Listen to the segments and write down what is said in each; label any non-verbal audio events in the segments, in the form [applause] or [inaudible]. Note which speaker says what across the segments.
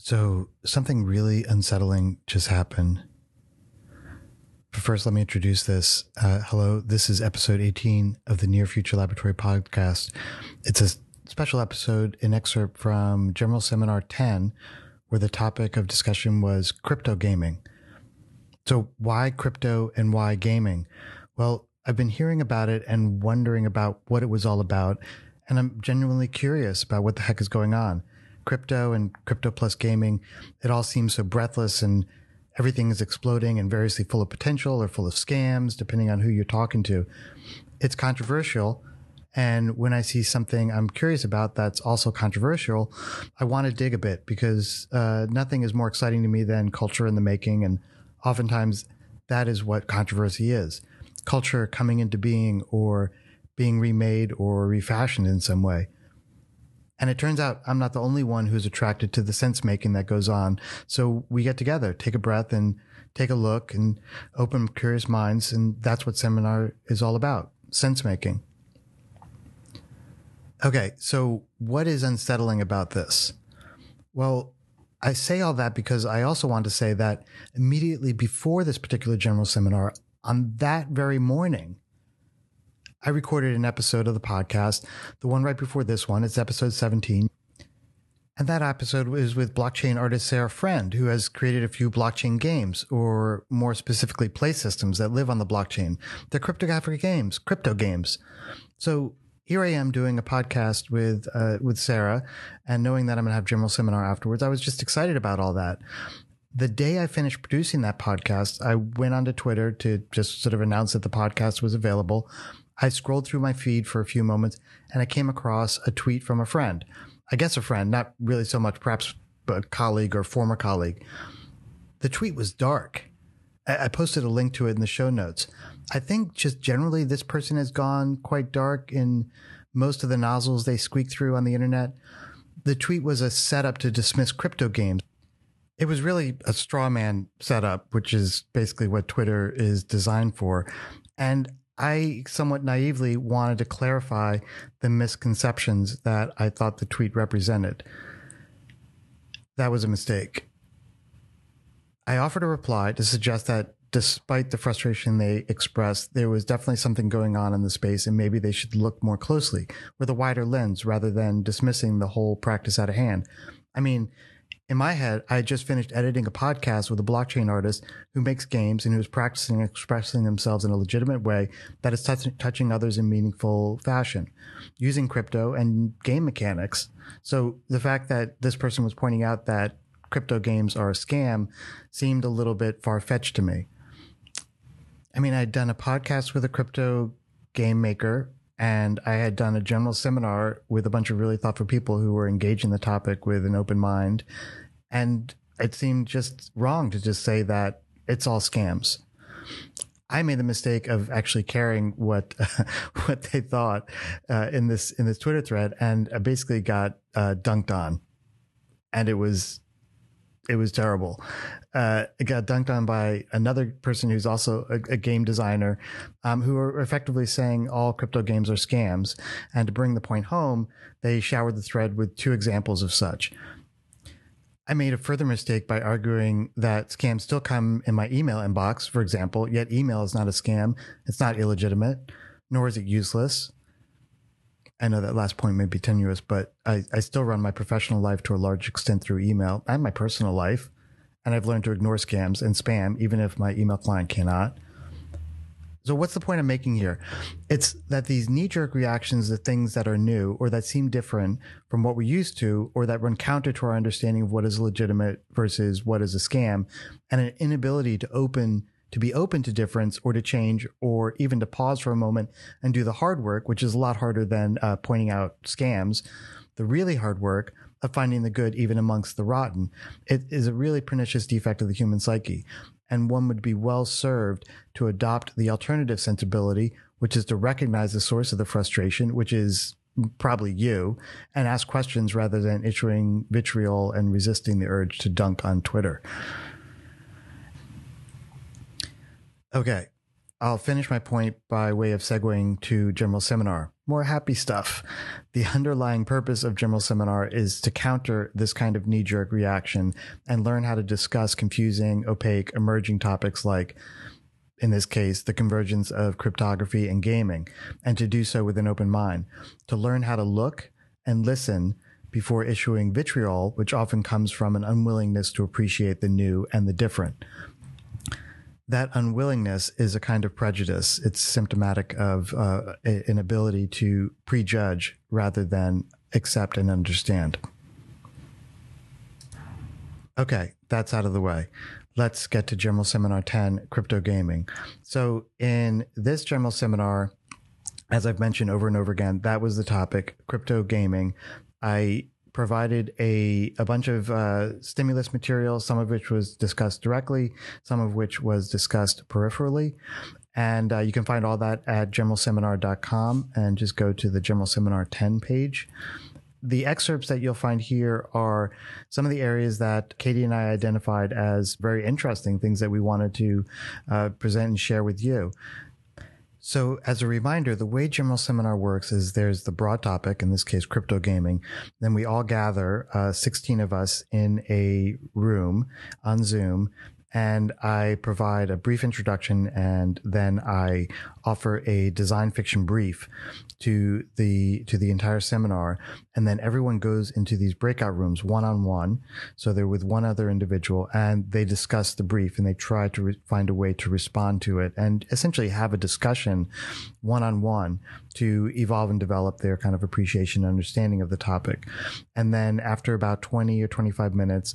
Speaker 1: So, something really unsettling just happened. But first, let me introduce this. Uh, hello, this is episode 18 of the Near Future Laboratory podcast. It's a special episode, an excerpt from General Seminar 10, where the topic of discussion was crypto gaming. So, why crypto and why gaming? Well, I've been hearing about it and wondering about what it was all about, and I'm genuinely curious about what the heck is going on crypto and crypto plus gaming, it all seems so breathless and everything is exploding and variously full of potential or full of scams, depending on who you're talking to. It's controversial. And when I see something I'm curious about that's also controversial, I want to dig a bit because uh, nothing is more exciting to me than culture in the making. And oftentimes that is what controversy is culture coming into being or being remade or refashioned in some way. And it turns out I'm not the only one who's attracted to the sense making that goes on. So we get together, take a breath and take a look and open curious minds. And that's what seminar is all about. Sense making. Okay. So what is unsettling about this? Well, I say all that because I also want to say that immediately before this particular general seminar, on that very morning, I recorded an episode of the podcast, the one right before this one. It's episode 17. And that episode was with blockchain artist Sarah Friend, who has created a few blockchain games, or more specifically, play systems that live on the blockchain. They're cryptographic games, crypto games. So here I am doing a podcast with uh, with Sarah, and knowing that I'm going to have general seminar afterwards, I was just excited about all that. The day I finished producing that podcast, I went onto Twitter to just sort of announce that the podcast was available. I scrolled through my feed for a few moments and I came across a tweet from a friend. I guess a friend, not really so much perhaps a colleague or former colleague. The tweet was dark. I posted a link to it in the show notes. I think just generally this person has gone quite dark in most of the nozzles they squeak through on the internet. The tweet was a setup to dismiss crypto games. It was really a straw man setup, which is basically what Twitter is designed for. And I somewhat naively wanted to clarify the misconceptions that I thought the tweet represented. That was a mistake. I offered a reply to suggest that despite the frustration they expressed, there was definitely something going on in the space and maybe they should look more closely with a wider lens rather than dismissing the whole practice out of hand. I mean, in my head, I had just finished editing a podcast with a blockchain artist who makes games and who is practicing expressing themselves in a legitimate way that is touch- touching others in meaningful fashion using crypto and game mechanics. So the fact that this person was pointing out that crypto games are a scam seemed a little bit far fetched to me. I mean, I'd done a podcast with a crypto game maker and I had done a general seminar with a bunch of really thoughtful people who were engaging the topic with an open mind. And it seemed just wrong to just say that it's all scams. I made the mistake of actually caring what [laughs] what they thought uh, in this in this Twitter thread, and I basically got uh, dunked on, and it was it was terrible. Uh, it got dunked on by another person who's also a, a game designer, um, who are effectively saying all crypto games are scams. And to bring the point home, they showered the thread with two examples of such. I made a further mistake by arguing that scams still come in my email inbox, for example, yet email is not a scam. It's not illegitimate, nor is it useless. I know that last point may be tenuous, but I, I still run my professional life to a large extent through email and my personal life. And I've learned to ignore scams and spam, even if my email client cannot. So, what's the point I'm making here? It's that these knee jerk reactions to things that are new or that seem different from what we're used to or that run counter to our understanding of what is legitimate versus what is a scam and an inability to open to be open to difference or to change or even to pause for a moment and do the hard work, which is a lot harder than uh, pointing out scams, the really hard work of finding the good even amongst the rotten. It is a really pernicious defect of the human psyche. And one would be well served to adopt the alternative sensibility, which is to recognize the source of the frustration, which is probably you, and ask questions rather than issuing vitriol and resisting the urge to dunk on Twitter. Okay. I'll finish my point by way of segueing to general seminar. more happy stuff. The underlying purpose of General Seminar is to counter this kind of knee jerk reaction and learn how to discuss confusing, opaque, emerging topics like in this case, the convergence of cryptography and gaming, and to do so with an open mind, to learn how to look and listen before issuing vitriol, which often comes from an unwillingness to appreciate the new and the different. That unwillingness is a kind of prejudice. It's symptomatic of uh, an ability to prejudge rather than accept and understand. Okay, that's out of the way. Let's get to General Seminar 10 Crypto Gaming. So, in this General Seminar, as I've mentioned over and over again, that was the topic crypto gaming. I provided a, a bunch of uh, stimulus material, some of which was discussed directly, some of which was discussed peripherally. And uh, you can find all that at generalseminar.com and just go to the General Seminar 10 page. The excerpts that you'll find here are some of the areas that Katie and I identified as very interesting things that we wanted to uh, present and share with you. So, as a reminder, the way General Seminar works is there's the broad topic, in this case, crypto gaming. Then we all gather, uh, 16 of us in a room on Zoom, and I provide a brief introduction and then I offer a design fiction brief to the to the entire seminar. And then everyone goes into these breakout rooms one on one so they're with one other individual and they discuss the brief and they try to re- find a way to respond to it and essentially have a discussion one on one to evolve and develop their kind of appreciation and understanding of the topic. And then after about 20 or 25 minutes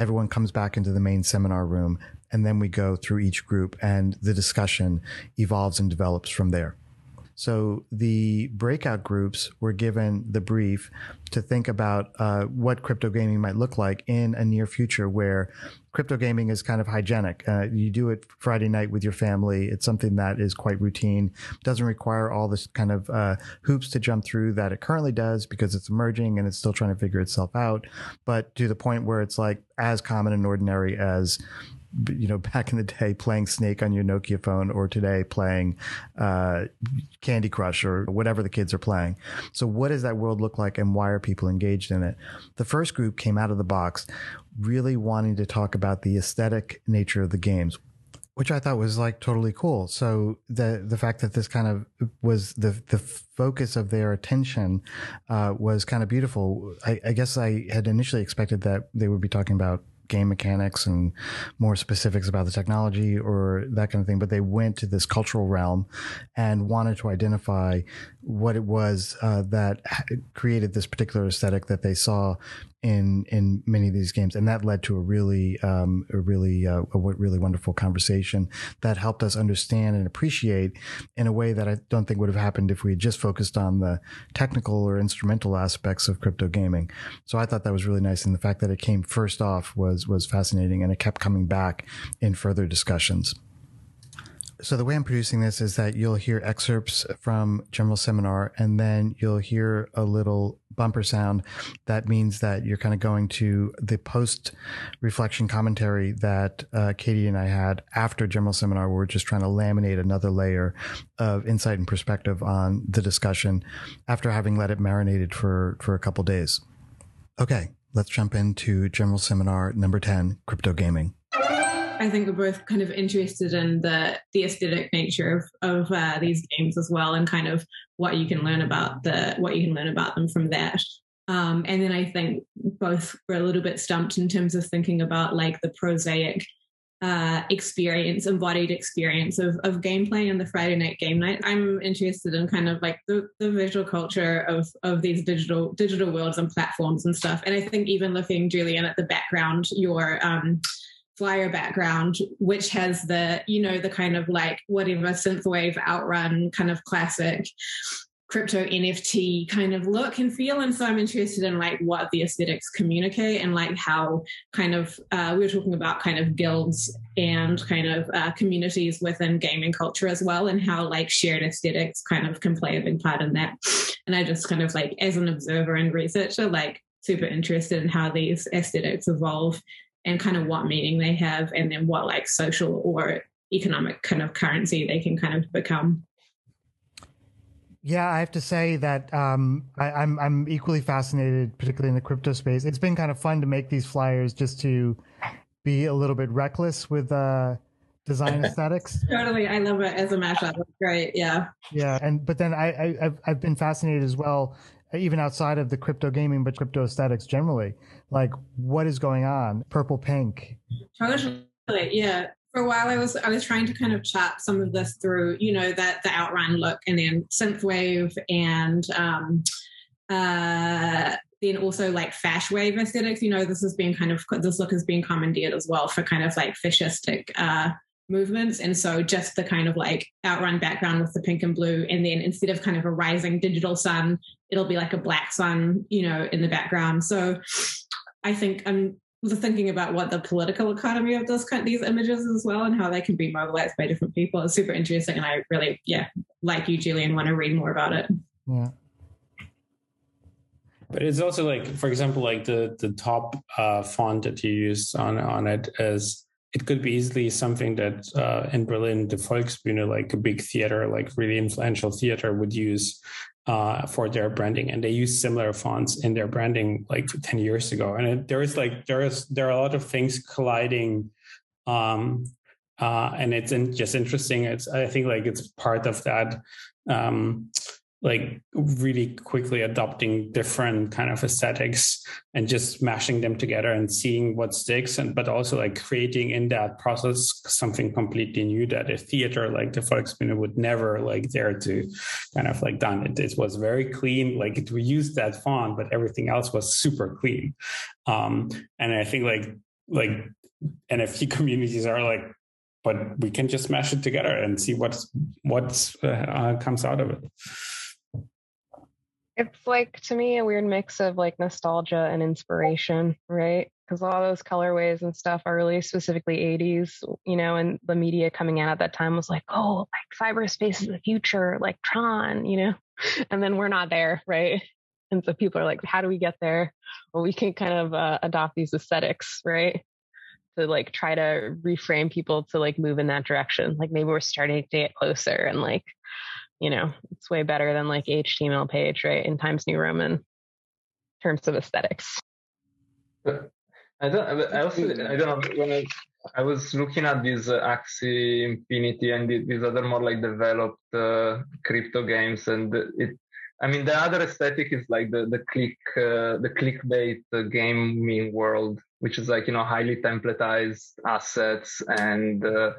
Speaker 1: everyone comes back into the main seminar room and then we go through each group and the discussion evolves and develops from there. So the breakout groups were given the brief to think about uh, what crypto gaming might look like in a near future where crypto gaming is kind of hygienic. Uh, you do it Friday night with your family. It's something that is quite routine, doesn't require all this kind of uh, hoops to jump through that it currently does because it's emerging and it's still trying to figure itself out. But to the point where it's like as common and ordinary as you know, back in the day playing Snake on your Nokia phone or today playing uh, Candy Crush or whatever the kids are playing. So, what does that world look like and why are people engaged in it? The first group came out of the box really wanting to talk about the aesthetic nature of the games. Which I thought was like totally cool. So the the fact that this kind of was the the focus of their attention uh, was kind of beautiful. I, I guess I had initially expected that they would be talking about game mechanics and more specifics about the technology or that kind of thing. But they went to this cultural realm and wanted to identify what it was uh, that created this particular aesthetic that they saw in in many of these games, and that led to a really um, a really uh, a really wonderful conversation that helped us understand and appreciate in a way that I don't think would have happened if we had just focused on the technical or instrumental aspects of crypto gaming. So I thought that was really nice, and the fact that it came first off was was fascinating, and it kept coming back in further discussions. So the way I'm producing this is that you'll hear excerpts from General Seminar, and then you'll hear a little bumper sound. That means that you're kind of going to the post reflection commentary that uh, Katie and I had after General Seminar. We're just trying to laminate another layer of insight and perspective on the discussion after having let it marinated for for a couple days. Okay, let's jump into General Seminar number ten: Crypto Gaming.
Speaker 2: I think we're both kind of interested in the the aesthetic nature of of uh, these games as well, and kind of what you can learn about the what you can learn about them from that. Um, and then I think both were a little bit stumped in terms of thinking about like the prosaic uh, experience, embodied experience of, of gameplay and the Friday night game night. I'm interested in kind of like the, the visual culture of of these digital digital worlds and platforms and stuff. And I think even looking, Julian, at the background, your um, flyer background, which has the, you know, the kind of like whatever synthwave outrun kind of classic crypto NFT kind of look and feel. And so I'm interested in like what the aesthetics communicate and like how kind of, uh, we were talking about kind of guilds and kind of uh, communities within gaming culture as well and how like shared aesthetics kind of can play a big part in that. And I just kind of like, as an observer and researcher, like super interested in how these aesthetics evolve and kind of what meaning they have and then what like social or economic kind of currency they can kind of become
Speaker 1: Yeah, I have to say that um, I, I'm I'm equally fascinated, particularly in the crypto space. It's been kind of fun to make these flyers just to be a little bit reckless with uh, design [laughs] aesthetics.
Speaker 2: totally, I love it as a mashup. It's great, yeah.
Speaker 1: Yeah, and but then I, I have I've been fascinated as well, even outside of the crypto gaming, but crypto aesthetics generally. Like, what is going on? Purple, pink.
Speaker 2: Totally, yeah for a while I was I was trying to kind of chat some of this through, you know, that the outrun look and then synthwave and um uh then also like fash wave aesthetics, you know, this has been kind of this look has been commandeered as well for kind of like fascistic uh movements. And so just the kind of like outrun background with the pink and blue, and then instead of kind of a rising digital sun, it'll be like a black sun, you know, in the background. So I think I'm thinking about what the political economy of those kind these images as well and how they can be mobilized by different people is super interesting and i really yeah like you julian want to read more about it
Speaker 1: yeah
Speaker 3: but it's also like for example like the the top uh, font that you use on on it is it could be easily something that uh, in Berlin, the Volksbühne, like a big theater, like really influential theater, would use uh, for their branding, and they use similar fonts in their branding like ten years ago. And it, there is like there is there are a lot of things colliding, um, uh, and it's in, just interesting. It's I think like it's part of that. Um, like really quickly adopting different kind of aesthetics and just mashing them together and seeing what sticks and but also like creating in that process something completely new that a theater like the Volksbühne would never like dare to kind of like done. It it was very clean like it we used that font but everything else was super clean. Um and i think like like nft [laughs] communities are like but we can just mash it together and see what's what uh, comes out of it
Speaker 4: it's like to me a weird mix of like nostalgia and inspiration, right? Because all those colorways and stuff are really specifically 80s, you know, and the media coming out at that time was like, oh, like cyberspace is the future, like Tron, you know, [laughs] and then we're not there, right? And so people are like, how do we get there? Well, we can kind of uh, adopt these aesthetics, right? To like try to reframe people to like move in that direction. Like maybe we're starting to get closer and like you know, it's way better than like HTML page, right? In Times New Roman in terms of aesthetics.
Speaker 5: I don't. I also. I don't know. When I, I was looking at this uh, Axie Infinity and these other more like developed uh, crypto games, and it. I mean, the other aesthetic is like the the click uh, the clickbait uh, gaming world, which is like you know highly templatized assets and uh,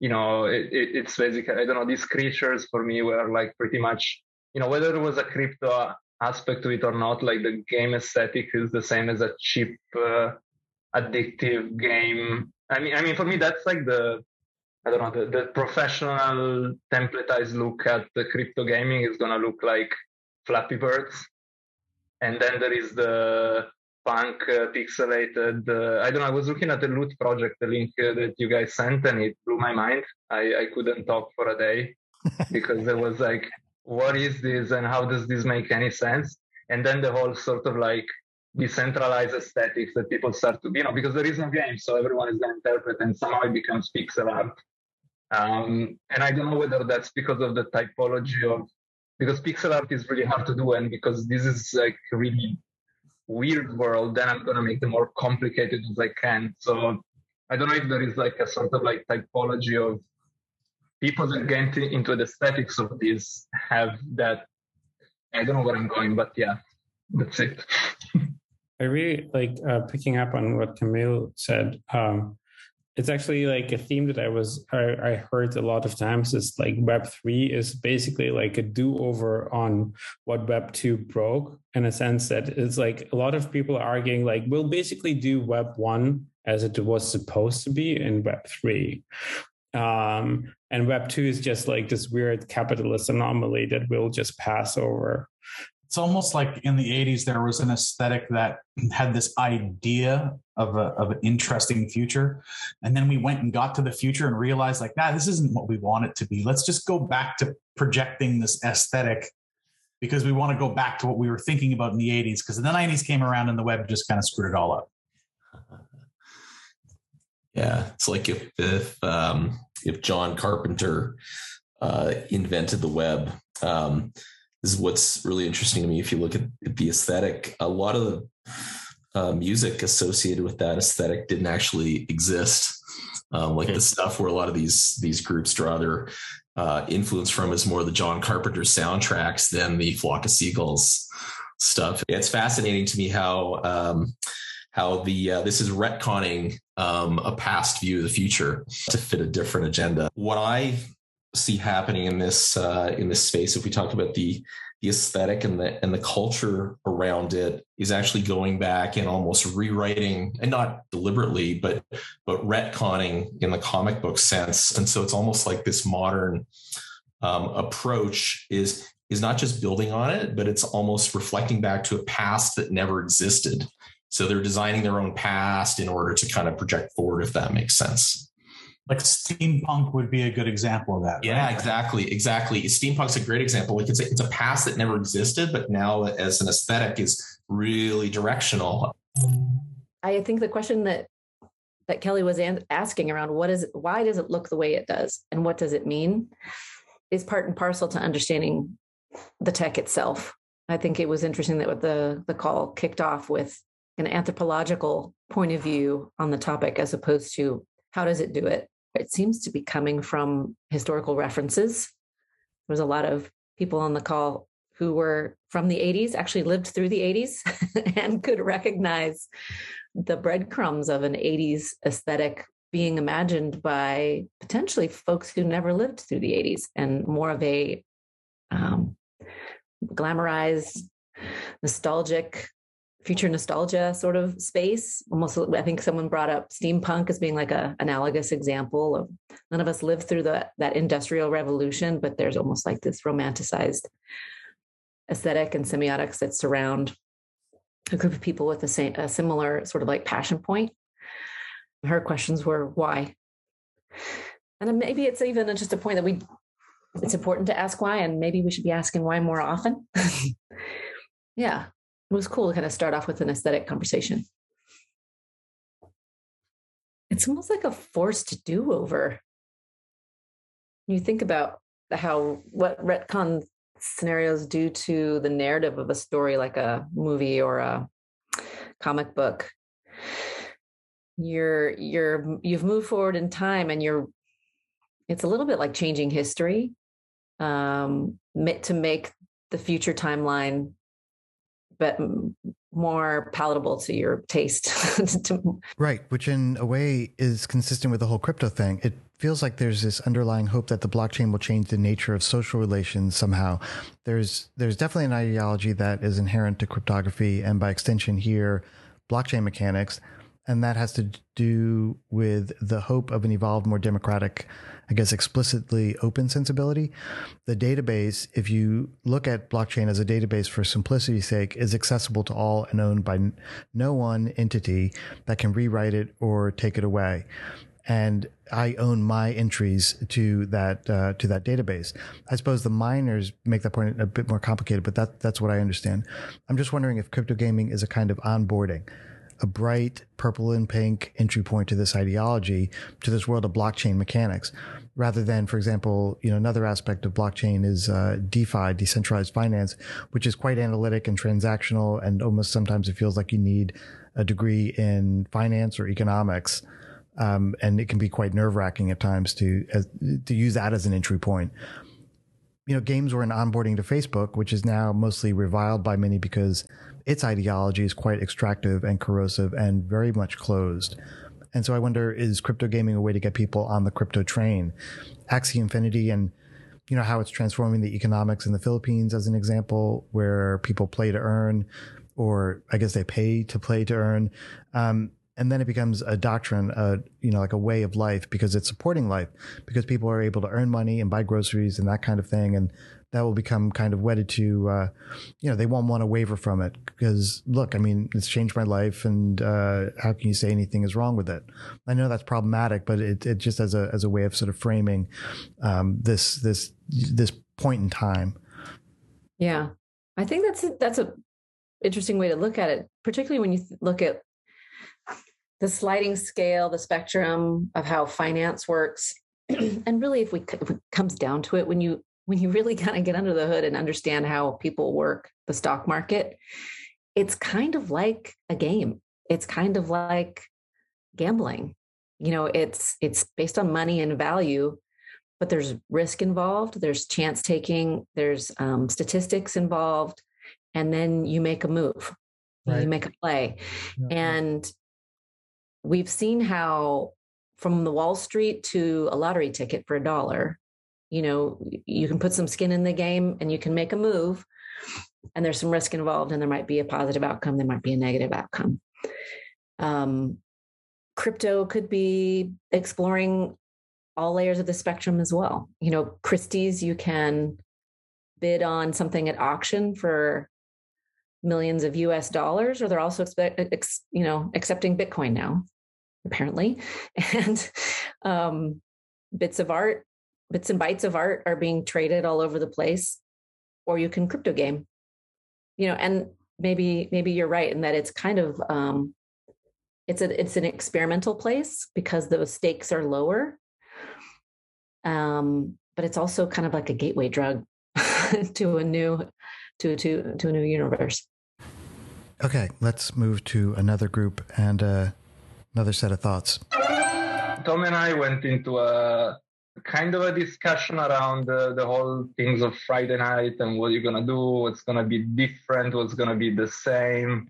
Speaker 5: you know, it, it, it's basically, I don't know, these creatures for me were like pretty much, you know, whether it was a crypto aspect to it or not, like the game aesthetic is the same as a cheap, uh, addictive game. I mean, I mean, for me, that's like the, I don't know, the, the professional templatized look at the crypto gaming is going to look like Flappy Birds. And then there is the, punk uh, pixelated. Uh, I don't know. I was looking at the loot project, the link uh, that you guys sent, and it blew my mind. I, I couldn't talk for a day [laughs] because it was like, what is this and how does this make any sense? And then the whole sort of like decentralized aesthetics that people start to, you know, because there is no game, so everyone is going to interpret, and somehow it becomes pixel art. Um, and I don't know whether that's because of the typology of because pixel art is really hard to do, and because this is like really weird world, then I'm gonna make them more complicated as I can. So I don't know if there is like a sort of like typology of people that get into the aesthetics of this have that. I don't know where I'm going, but yeah, that's it. [laughs]
Speaker 3: I really like uh, picking up on what Camille said. Um, it's actually like a theme that I was I, I, heard a lot of times is like Web three is basically like a do over on what Web two broke in a sense that it's like a lot of people are arguing like we'll basically do Web one as it was supposed to be in Web three. Um, and Web two is just like this weird capitalist anomaly that we'll just pass over
Speaker 6: it's almost like in the 80s there was an aesthetic that [clears throat] had this idea of, a, of an interesting future. And then we went and got to the future and realized like nah this isn't what we want it to be. Let's just go back to projecting this aesthetic because we want to go back to what we were thinking about in the 80s because the 90s came around and the web just kind of screwed it all up. [laughs]
Speaker 7: Yeah it's like if if um, if john carpenter uh, invented the web um, is what's really interesting to me. If you look at the aesthetic, a lot of the uh, music associated with that aesthetic didn't actually exist. Um, like the stuff where a lot of these these groups draw their uh, influence from is more the John Carpenter soundtracks than the Flock of Seagulls stuff. It's fascinating to me how um, how the uh, this is retconning um, a past view of the future to fit a different agenda. What I see happening in this uh, in this space, if we talk about the the aesthetic and the and the culture around it is actually going back and almost rewriting and not deliberately but but retconning in the comic book sense. And so it's almost like this modern um, approach is is not just building on it but it's almost reflecting back to a past that never existed. So they're designing their own past in order to kind of project forward if that makes sense
Speaker 6: like steampunk would be a good example of that.
Speaker 7: Yeah,
Speaker 6: right?
Speaker 7: exactly, exactly. Steampunk's a great example. Like it's a, it's a past that never existed, but now as an aesthetic is really directional.
Speaker 8: I think the question that that Kelly was an- asking around what is why does it look the way it does and what does it mean is part and parcel to understanding the tech itself. I think it was interesting that what the the call kicked off with an anthropological point of view on the topic as opposed to how does it do it it seems to be coming from historical references. There was a lot of people on the call who were from the 80s, actually lived through the 80s, [laughs] and could recognize the breadcrumbs of an 80s aesthetic being imagined by potentially folks who never lived through the 80s and more of a um, glamorized, nostalgic future nostalgia sort of space. Almost, I think someone brought up steampunk as being like a analogous example of none of us lived through the that industrial revolution, but there's almost like this romanticized aesthetic and semiotics that surround a group of people with a, a similar sort of like passion point. Her questions were why, and maybe it's even just a point that we it's important to ask why, and maybe we should be asking why more often. [laughs] yeah, it was cool to kind of start off with an aesthetic conversation. It's almost like a forced do over. You think about how what retcon scenarios do to the narrative of a story like a movie or a comic book you're you're you've moved forward in time and you're it's a little bit like changing history um to make the future timeline but more palatable to your taste. [laughs]
Speaker 1: right, which in a way is consistent with the whole crypto thing. It feels like there's this underlying hope that the blockchain will change the nature of social relations somehow. There's there's definitely an ideology that is inherent to cryptography and by extension here blockchain mechanics and that has to do with the hope of an evolved more democratic I guess, explicitly open sensibility. The database, if you look at blockchain as a database for simplicity's sake, is accessible to all and owned by no one entity that can rewrite it or take it away. And I own my entries to that uh, to that database. I suppose the miners make that point a bit more complicated, but that that's what I understand. I'm just wondering if crypto gaming is a kind of onboarding a bright purple and pink entry point to this ideology, to this world of blockchain mechanics, rather than, for example, you know, another aspect of blockchain is uh, DeFi, decentralized finance, which is quite analytic and transactional, and almost sometimes it feels like you need a degree in finance or economics. Um, and it can be quite nerve wracking at times to as, to use that as an entry point you know, games were an onboarding to Facebook, which is now mostly reviled by many because its ideology is quite extractive and corrosive and very much closed. And so I wonder, is crypto gaming a way to get people on the crypto train? Axie Infinity and you know how it's transforming the economics in the Philippines as an example, where people play to earn, or I guess they pay to play to earn. Um, and then it becomes a doctrine, uh, you know, like a way of life because it's supporting life because people are able to earn money and buy groceries and that kind of thing. And that will become kind of wedded to, uh, you know, they won't want to waver from it because look, I mean, it's changed my life and, uh, how can you say anything is wrong with it? I know that's problematic, but it, it just as a, as a way of sort of framing, um, this, this, this point in time.
Speaker 8: Yeah. I think that's, a, that's a interesting way to look at it, particularly when you look at the sliding scale, the spectrum of how finance works. [clears throat] and really, if, we, if it comes down to it, when you when you really [laughs] kind of get under the hood and understand how people work the stock market, it's kind of like a game. It's kind of like gambling. You know, it's it's based on money and value, but there's risk involved. There's chance taking. There's um, statistics involved, and then you make a move. Right. You make a play, yeah. and we've seen how from the Wall Street to a lottery ticket for a dollar, you know, you can put some skin in the game and you can make a move and there's some risk involved and there might be a positive outcome there might be a negative outcome. Um, crypto could be exploring all layers of the spectrum as well. You know christie's you can bid on something at auction for millions of us dollars or they're also ex, you know accepting bitcoin now apparently. [laughs] And um, bits of art bits and bytes of art are being traded all over the place or you can crypto game. You know and maybe maybe you're right in that it's kind of um it's a it's an experimental place because the stakes are lower. Um but it's also kind of like a gateway drug [laughs] to a new to to to a new universe.
Speaker 1: Okay let's move to another group and uh another set of thoughts.
Speaker 5: Tom and i went into a kind of a discussion around the, the whole things of Friday night and what you're gonna do, what's gonna be different, what's gonna be the same.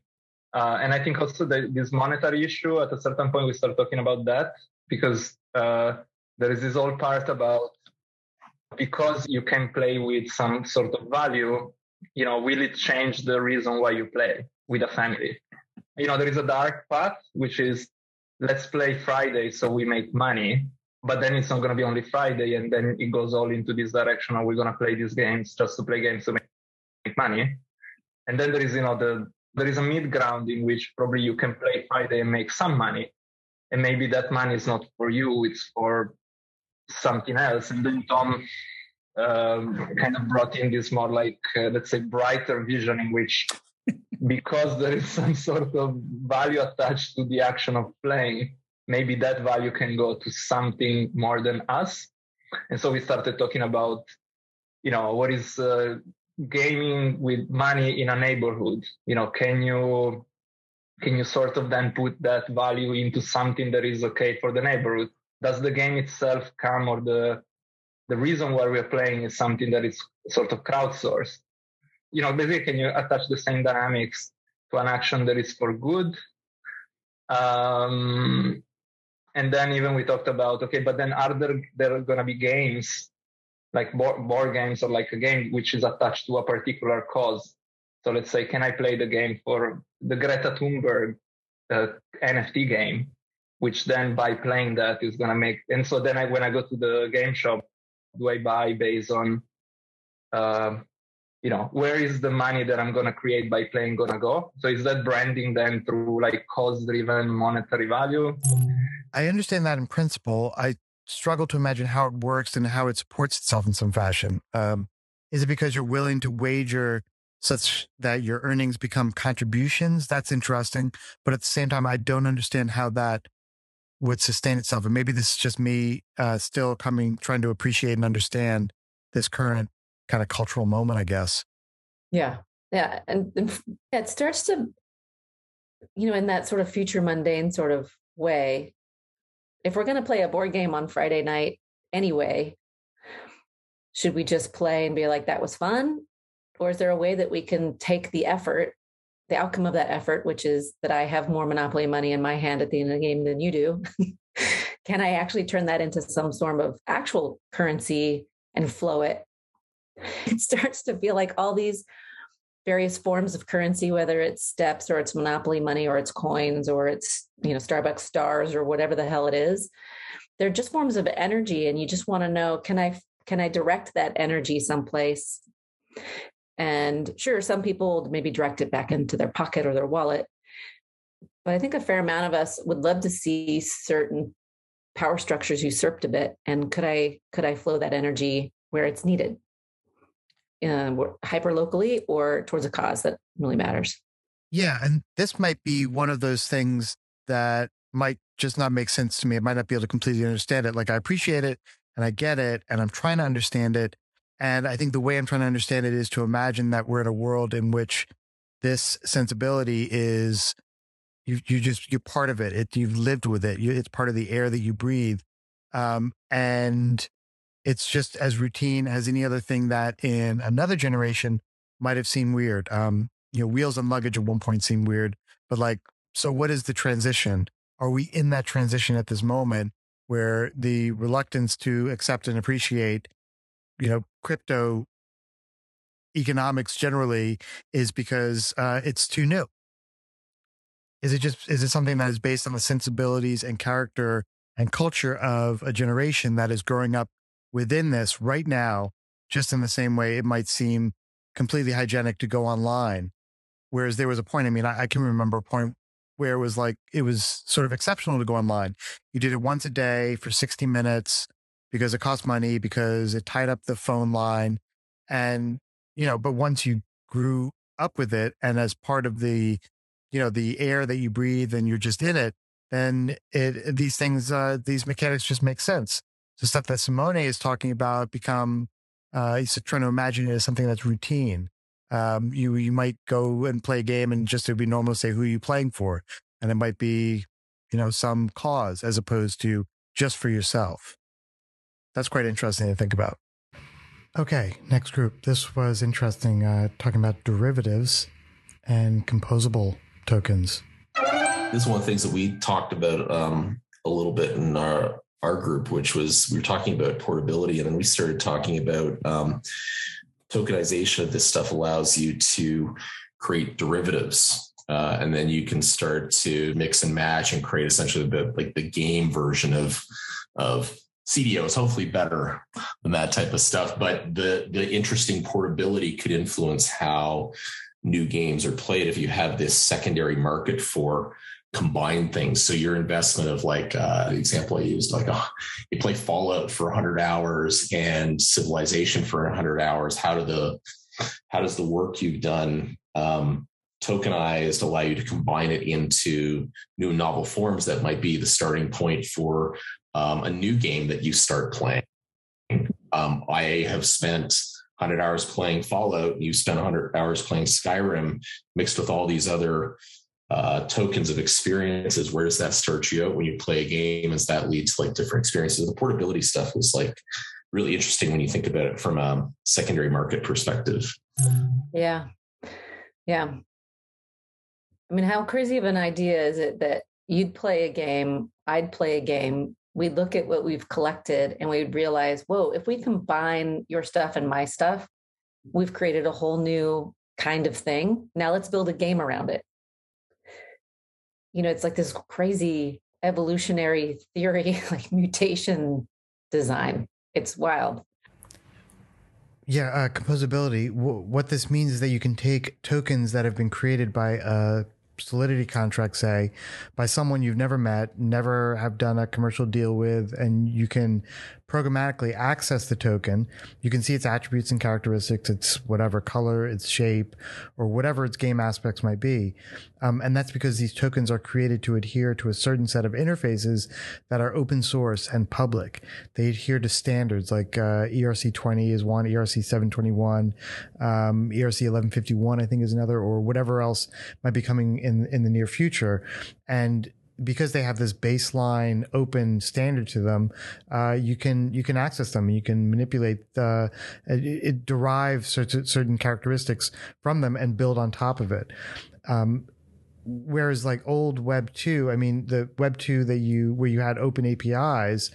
Speaker 5: Uh, and I think also the, this monetary issue, at a certain point, we start talking about that because uh, there is this whole part about because you can play with some sort of value, you know, will it change the reason why you play with a family? You know, there is a dark path, which is let's play Friday so we make money but then it's not going to be only Friday, and then it goes all into this direction. Are we going to play these games just to play games to make money? And then there is, you know, the there is a mid ground in which probably you can play Friday and make some money, and maybe that money is not for you; it's for something else. And then Tom um, kind of brought in this more like, uh, let's say, brighter vision in which, [laughs] because there is some sort of value attached to the action of playing, maybe that value can go to something more than us. And so we started talking about, you know, what is uh, gaming with money in a neighborhood? You know, can you can you sort of then put that value into something that is okay for the neighborhood? Does the game itself come or the the reason why we're playing is something that is sort of crowdsourced? You know, basically, can you attach the same dynamics to an action that is for good? Um, and then even we talked about okay but then are there there are going to be games like board, board games or like a game which is attached to a particular cause? So let's say can i play the game for the greta thunberg uh, nft game which then by playing that is going to make and so then I, when i go to the game shop do i buy based on uh, you know where is the money that i'm going to create by playing gonna go? So is that branding then through like cause driven monetary value
Speaker 1: I understand that in principle. I struggle to imagine how it works and how it supports itself in some fashion. Um, is it because you're willing to wager such that your earnings become contributions? That's interesting. But at the same time, I don't understand how that would sustain itself. And maybe this is just me uh, still coming, trying to appreciate and understand this current kind of cultural moment, I guess.
Speaker 8: Yeah. Yeah. And, and it starts to, you know, in that sort of future mundane sort of way, if we're going to play a board game on Friday night anyway, should we just play and be like, that was fun? Or is there a way that we can take the effort, the outcome of that effort, which is that I have more Monopoly money in my hand at the end of the game than you do? [laughs] can I actually turn that into some form of actual currency and flow it? [laughs] It starts to feel like all these various forms of currency, whether it's steps or it's monopoly money or it's coins or it's, you know, Starbucks stars or whatever the hell it is. They're just forms of energy. And you just want to know, can I can I direct that energy someplace? And sure, some people maybe direct it back into their pocket or their wallet. But I think a fair amount of us would love to see certain power structures usurped a bit. And could I could I flow that energy where it's needed? Uh, hyper locally or towards a cause that really matters.
Speaker 1: Yeah. And this might be one of those things that might just not make sense to me. I might not be able to completely understand it. Like I appreciate it and I get it and I'm trying to understand it. And I think the way I'm trying to understand it is to imagine that we're in a world in which this sensibility is you you just you're part of it. it you've lived with it. You, it's part of the air that you breathe, um, and it's just as routine as any other thing that in another generation might have seemed weird. Um, you know, wheels and luggage at one point seemed weird, but like, so what is the transition? Are we in that transition at this moment where the reluctance to accept and appreciate, you know, crypto economics generally is because uh, it's too new? Is it just is it something that is based on the sensibilities and character and culture of a generation that is growing up within this right now, just in the same way it might seem completely hygienic to go online. Whereas there was a point, I mean, I, I can remember a point where it was like, it was sort of exceptional to go online. You did it once a day for 60 minutes because it cost money, because it tied up the phone line. And, you know, but once you grew up with it and as part of the, you know, the air that you breathe and you're just in it, then it, these things, uh, these mechanics just make sense. The stuff that Simone is talking about become, uh, he's trying to imagine it as something that's routine. Um, you, you might go and play a game and just it would be normal to say, who are you playing for? And it might be, you know, some cause as opposed to just for yourself. That's quite interesting to think about. Okay, next group. This was interesting, uh, talking about derivatives and composable tokens.
Speaker 7: This is one of the things that we talked about um, a little bit in our our group, which was we were talking about portability, and then we started talking about um, tokenization of this stuff allows you to create derivatives. Uh, and then you can start to mix and match and create essentially the, like the game version of of CDOs, hopefully better than that type of stuff. But the the interesting portability could influence how new games are played if you have this secondary market for combine things. So your investment of like uh, the example I used, like uh, you play Fallout for 100 hours and Civilization for 100 hours. How do the how does the work you've done um, tokenized allow you to combine it into new novel forms that might be the starting point for um, a new game that you start playing? Um, I have spent 100 hours playing Fallout. You spent 100 hours playing Skyrim, mixed with all these other uh, tokens of experiences. Where does that start you out when you play a game? Does that lead to like different experiences? The portability stuff is like really interesting when you think about it from a secondary market perspective.
Speaker 8: Yeah. Yeah. I mean, how crazy of an idea is it that you'd play a game, I'd play a game, we'd look at what we've collected and we'd realize, whoa, if we combine your stuff and my stuff, we've created a whole new kind of thing. Now let's build a game around it you know, it's like this crazy evolutionary theory, [laughs] like mutation design. It's wild.
Speaker 1: Yeah, uh, composability. W- what this means is that you can take tokens that have been created by a solidity contract, say, by someone you've never met, never have done a commercial deal with, and you can programmatically access the token. You can see its attributes and characteristics, its whatever color, its shape, or whatever its game aspects might be. Um, and that's because these tokens are created to adhere to a certain set of interfaces that are open source and public. They adhere to standards like uh, ERC20 is one, ERC 721, um, ERC 1151, I think is another, or whatever else might be coming in in the near future. And because they have this baseline open standard to them, uh, you can you can access them. You can manipulate. Uh, it, it derives certain, certain characteristics from them and build on top of it. Um, whereas like old Web two, I mean the Web two that you where you had open APIs.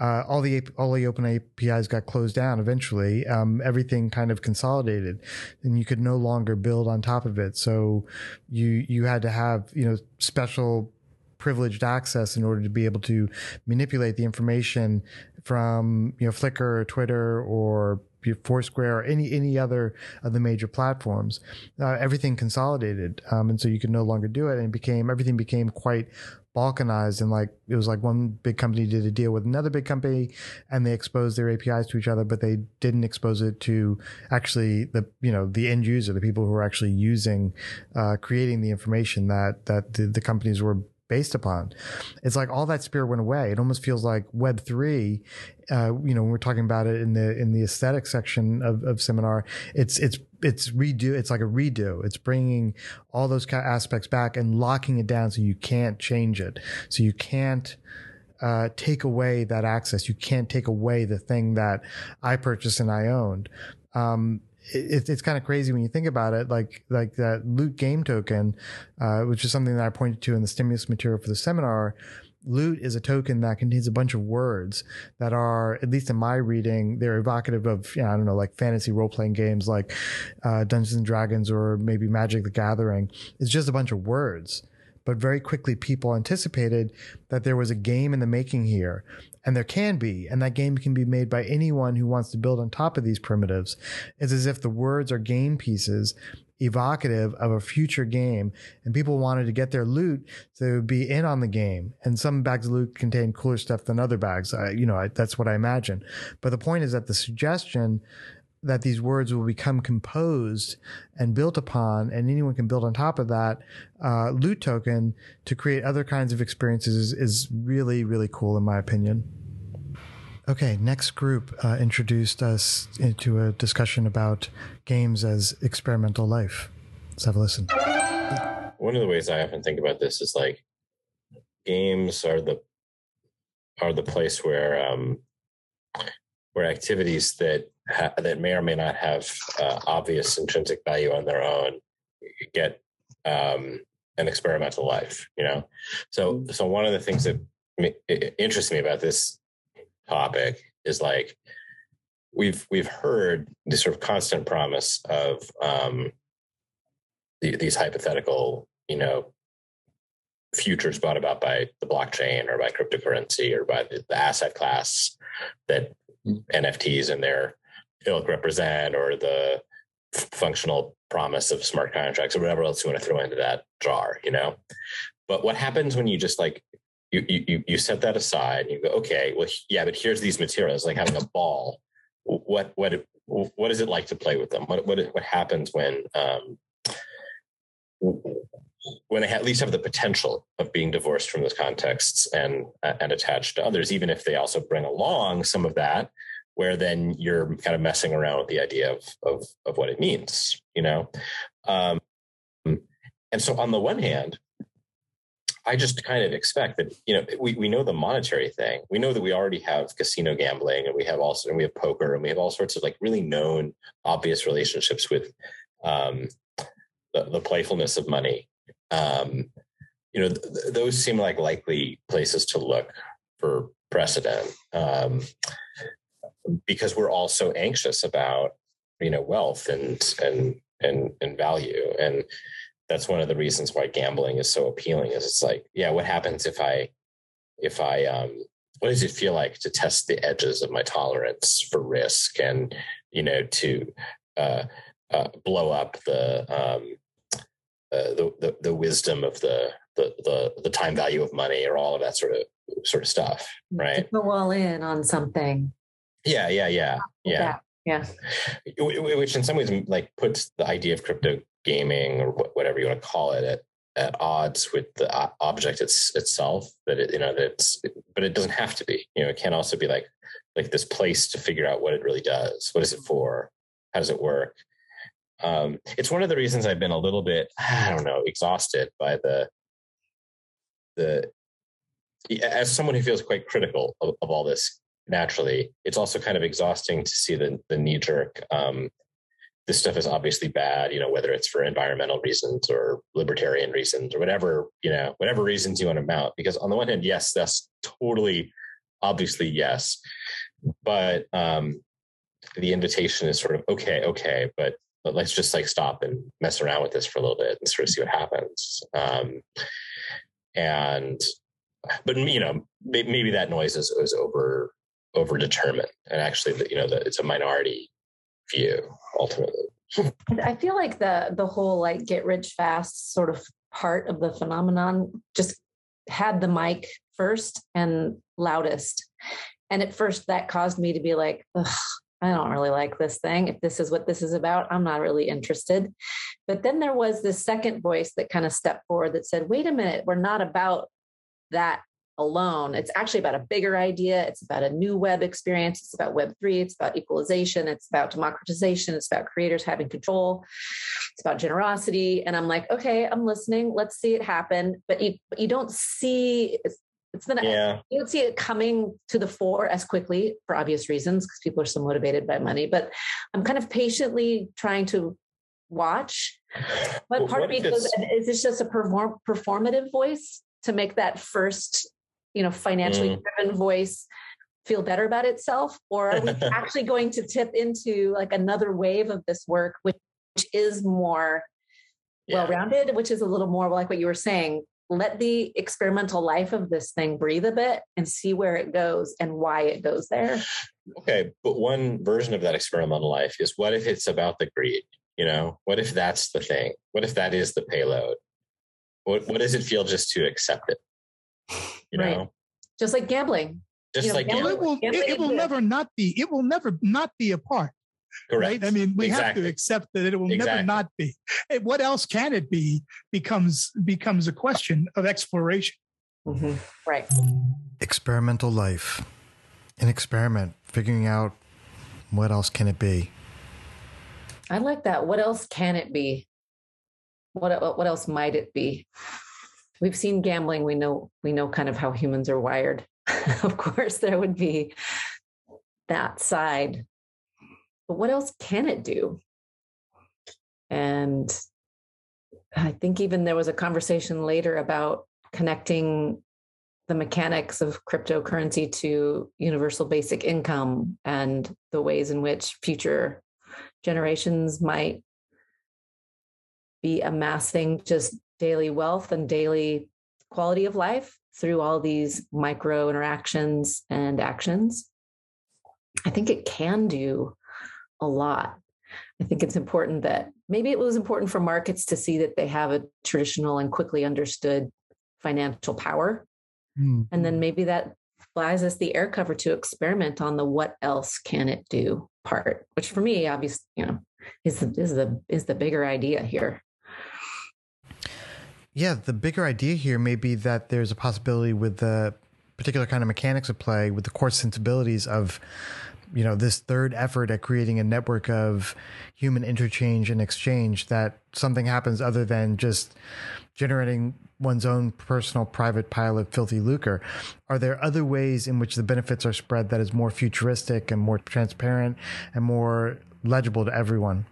Speaker 1: Uh, all the all the open APIs got closed down eventually. Um, everything kind of consolidated, and you could no longer build on top of it. So you you had to have you know special privileged access in order to be able to manipulate the information from you know Flickr or Twitter or Foursquare or any any other of the major platforms. Uh, everything consolidated, um, and so you could no longer do it, and it became everything became quite balkanized and like it was like one big company did a deal with another big company and they exposed their APIs to each other but they didn't expose it to actually the you know the end user the people who were actually using uh, creating the information that that the, the companies were based upon. It's like all that spirit went away. It almost feels like Web three. Uh, you know, when we're talking about it in the in the aesthetic section of, of seminar, it's it's it's redo. It's like a redo. It's bringing all those aspects back and locking it down so you can't change it. So you can't. Uh, take away that access. You can't take away the thing that I purchased and I owned. Um, it, it's kind of crazy when you think about it. Like like that loot game token, uh, which is something that I pointed to in the stimulus material for the seminar. Loot is a token that contains a bunch of words that are, at least in my reading, they're evocative of, you know, I don't know, like fantasy role playing games like uh, Dungeons and Dragons or maybe Magic the Gathering. It's just a bunch of words but very quickly people anticipated that there was a game in the making here. And there can be and that game can be made by anyone who wants to build on top of these primitives. It's as if the words are game pieces evocative of a future game and people wanted to get their loot to be in on the game. And some bags of loot contain cooler stuff than other bags. I, you know I, that's what i imagine. But the point is that the suggestion that these words will become composed and built upon, and anyone can build on top of that uh, loot token to create other kinds of experiences is, is really, really cool, in my opinion. Okay, next group uh, introduced us into a discussion about games as experimental life. Let's have a listen.
Speaker 9: One of the ways I often think about this is like games are the are the place where um, where activities that ha- that may or may not have uh, obvious intrinsic value on their own get um, an experimental life. You know, so so one of the things that interests me about this topic is like we've we've heard this sort of constant promise of um, the, these hypothetical, you know, futures brought about by the blockchain or by cryptocurrency or by the, the asset class that mm. NFTs and their ilk represent or the functional promise of smart contracts or whatever else you want to throw into that jar, you know? But what happens when you just like you you you set that aside and you go, okay, well, yeah, but here's these materials, like having a ball. What what what is it like to play with them? What what what happens when um, when they at least have the potential of being divorced from those contexts and and attached to others, even if they also bring along some of that where then you're kind of messing around with the idea of of, of what it means, you know. Um, and so, on the one hand, I just kind of expect that you know we we know the monetary thing. We know that we already have casino gambling, and we have also and we have poker, and we have all sorts of like really known, obvious relationships with um, the, the playfulness of money. Um, you know, th- those seem like likely places to look for precedent. Um, because we're all so anxious about you know wealth and and and and value. And that's one of the reasons why gambling is so appealing is it's like yeah what happens if i if i um what does it feel like to test the edges of my tolerance for risk and you know to uh, uh blow up the um uh, the, the the wisdom of the the the the time value of money or all of that sort of sort of stuff right
Speaker 8: to go all in on something
Speaker 9: yeah, yeah, yeah, yeah.
Speaker 8: Yeah.
Speaker 9: Which in some ways like puts the idea of crypto gaming or whatever you want to call it at, at odds with the object it's, itself that it, you know, that's, but it doesn't have to be, you know, it can also be like, like this place to figure out what it really does. What is it for? How does it work? Um, it's one of the reasons I've been a little bit, [sighs] I don't know, exhausted by the, the, as someone who feels quite critical of, of all this naturally. It's also kind of exhausting to see the the knee jerk. Um, this stuff is obviously bad, you know, whether it's for environmental reasons or libertarian reasons or whatever, you know, whatever reasons you want to mount. Because on the one hand, yes, that's totally obviously yes, but um, the invitation is sort of okay, okay, but but let's just like stop and mess around with this for a little bit and sort of see what happens. Um, and but you know maybe that noise is, is over over determined and actually you know that it's a minority view ultimately
Speaker 8: i feel like the the whole like get rich fast sort of part of the phenomenon just had the mic first and loudest and at first that caused me to be like I don't really like this thing. If this is what this is about, I'm not really interested. But then there was this second voice that kind of stepped forward that said, wait a minute, we're not about that alone. It's actually about a bigger idea. It's about a new web experience. It's about Web3. It's about equalization. It's about democratization. It's about creators having control. It's about generosity. And I'm like, okay, I'm listening. Let's see it happen. But you, you don't see it's, it's been yeah. you don't see it coming to the fore as quickly for obvious reasons because people are so motivated by money. But I'm kind of patiently trying to watch. But well, part of me goes, is this just a perform, performative voice to make that first you know financially mm. driven voice feel better about itself? Or are we [laughs] actually going to tip into like another wave of this work which, is more yeah. well-rounded which is a little more like what you were saying? Let the experimental life of this thing breathe a bit and see where it goes and why it goes there.
Speaker 9: Okay but one version of that experimental life is what if it's about the greed you know? What if that's the thing? What if that is the payload? What, what does it feel just to accept it you right. know
Speaker 8: just like gambling
Speaker 9: just you know, like
Speaker 10: gambling. it will it, it will never not be it will never not be a part
Speaker 9: Correct.
Speaker 10: Right? I mean, we exactly. have to accept that it will exactly. never not be. What else can it be becomes becomes a question of exploration.
Speaker 8: Mm-hmm. Right.
Speaker 1: Experimental life. An experiment, figuring out what else can it be.
Speaker 8: I like that. What else can it be? What what else might it be? We've seen gambling. We know we know kind of how humans are wired. [laughs] Of course there would be that side. But what else can it do? And i think even there was a conversation later about connecting the mechanics of cryptocurrency to universal basic income and the ways in which future generations might be amassing just daily wealth and daily quality of life through all these micro interactions and actions. I think it can do a lot. I think it's important that maybe it was important for markets to see that they have a traditional and quickly understood financial power. Mm. And then maybe that buys us the air cover to experiment on the what else can it do part, which for me, obviously, you know, is the is the is the bigger idea here.
Speaker 1: Yeah, the bigger idea here may be that there's a possibility with the particular kind of mechanics of play, with the core sensibilities of, you know, this third effort at creating a network of human interchange and exchange, that something happens other than just generating one's own personal private pile of filthy lucre. Are there other ways in which the benefits are spread that is more futuristic and more transparent and more legible to everyone?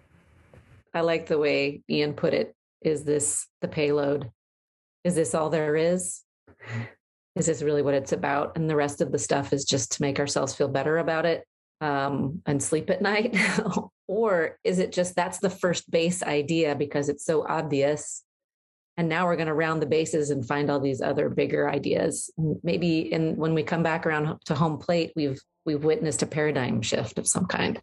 Speaker 8: I like the way Ian put it. Is this the payload? Is this all there is? Is this really what it's about? And the rest of the stuff is just to make ourselves feel better about it um, and sleep at [laughs] night? or is it just that's the first base idea because it's so obvious? And now we're going to round the bases and find all these other bigger ideas. Maybe in when we come back around to home plate, we've we've witnessed a paradigm shift of some kind.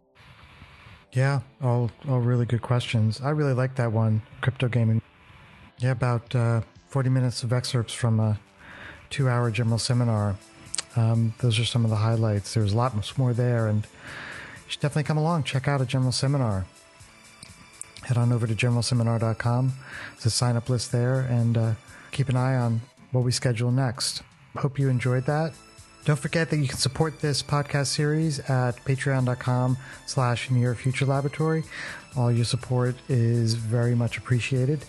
Speaker 1: Yeah, all all really good questions. I really like that one, crypto gaming. Yeah, about uh, 40 minutes of excerpts from a two hour general seminar. Um, those are some of the highlights. There's a lot more there, and you should definitely come along, check out a general seminar. Head on over to generalseminar.com. There's a sign up list there, and uh, keep an eye on what we schedule next. Hope you enjoyed that. Don't forget that you can support this podcast series at patreon.com slash near future laboratory. All your support is very much appreciated.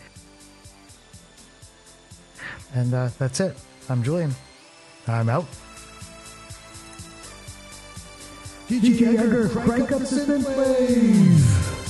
Speaker 1: And uh, that's it. I'm Julian. I'm out. DJ Jagger, crank up the synth wave!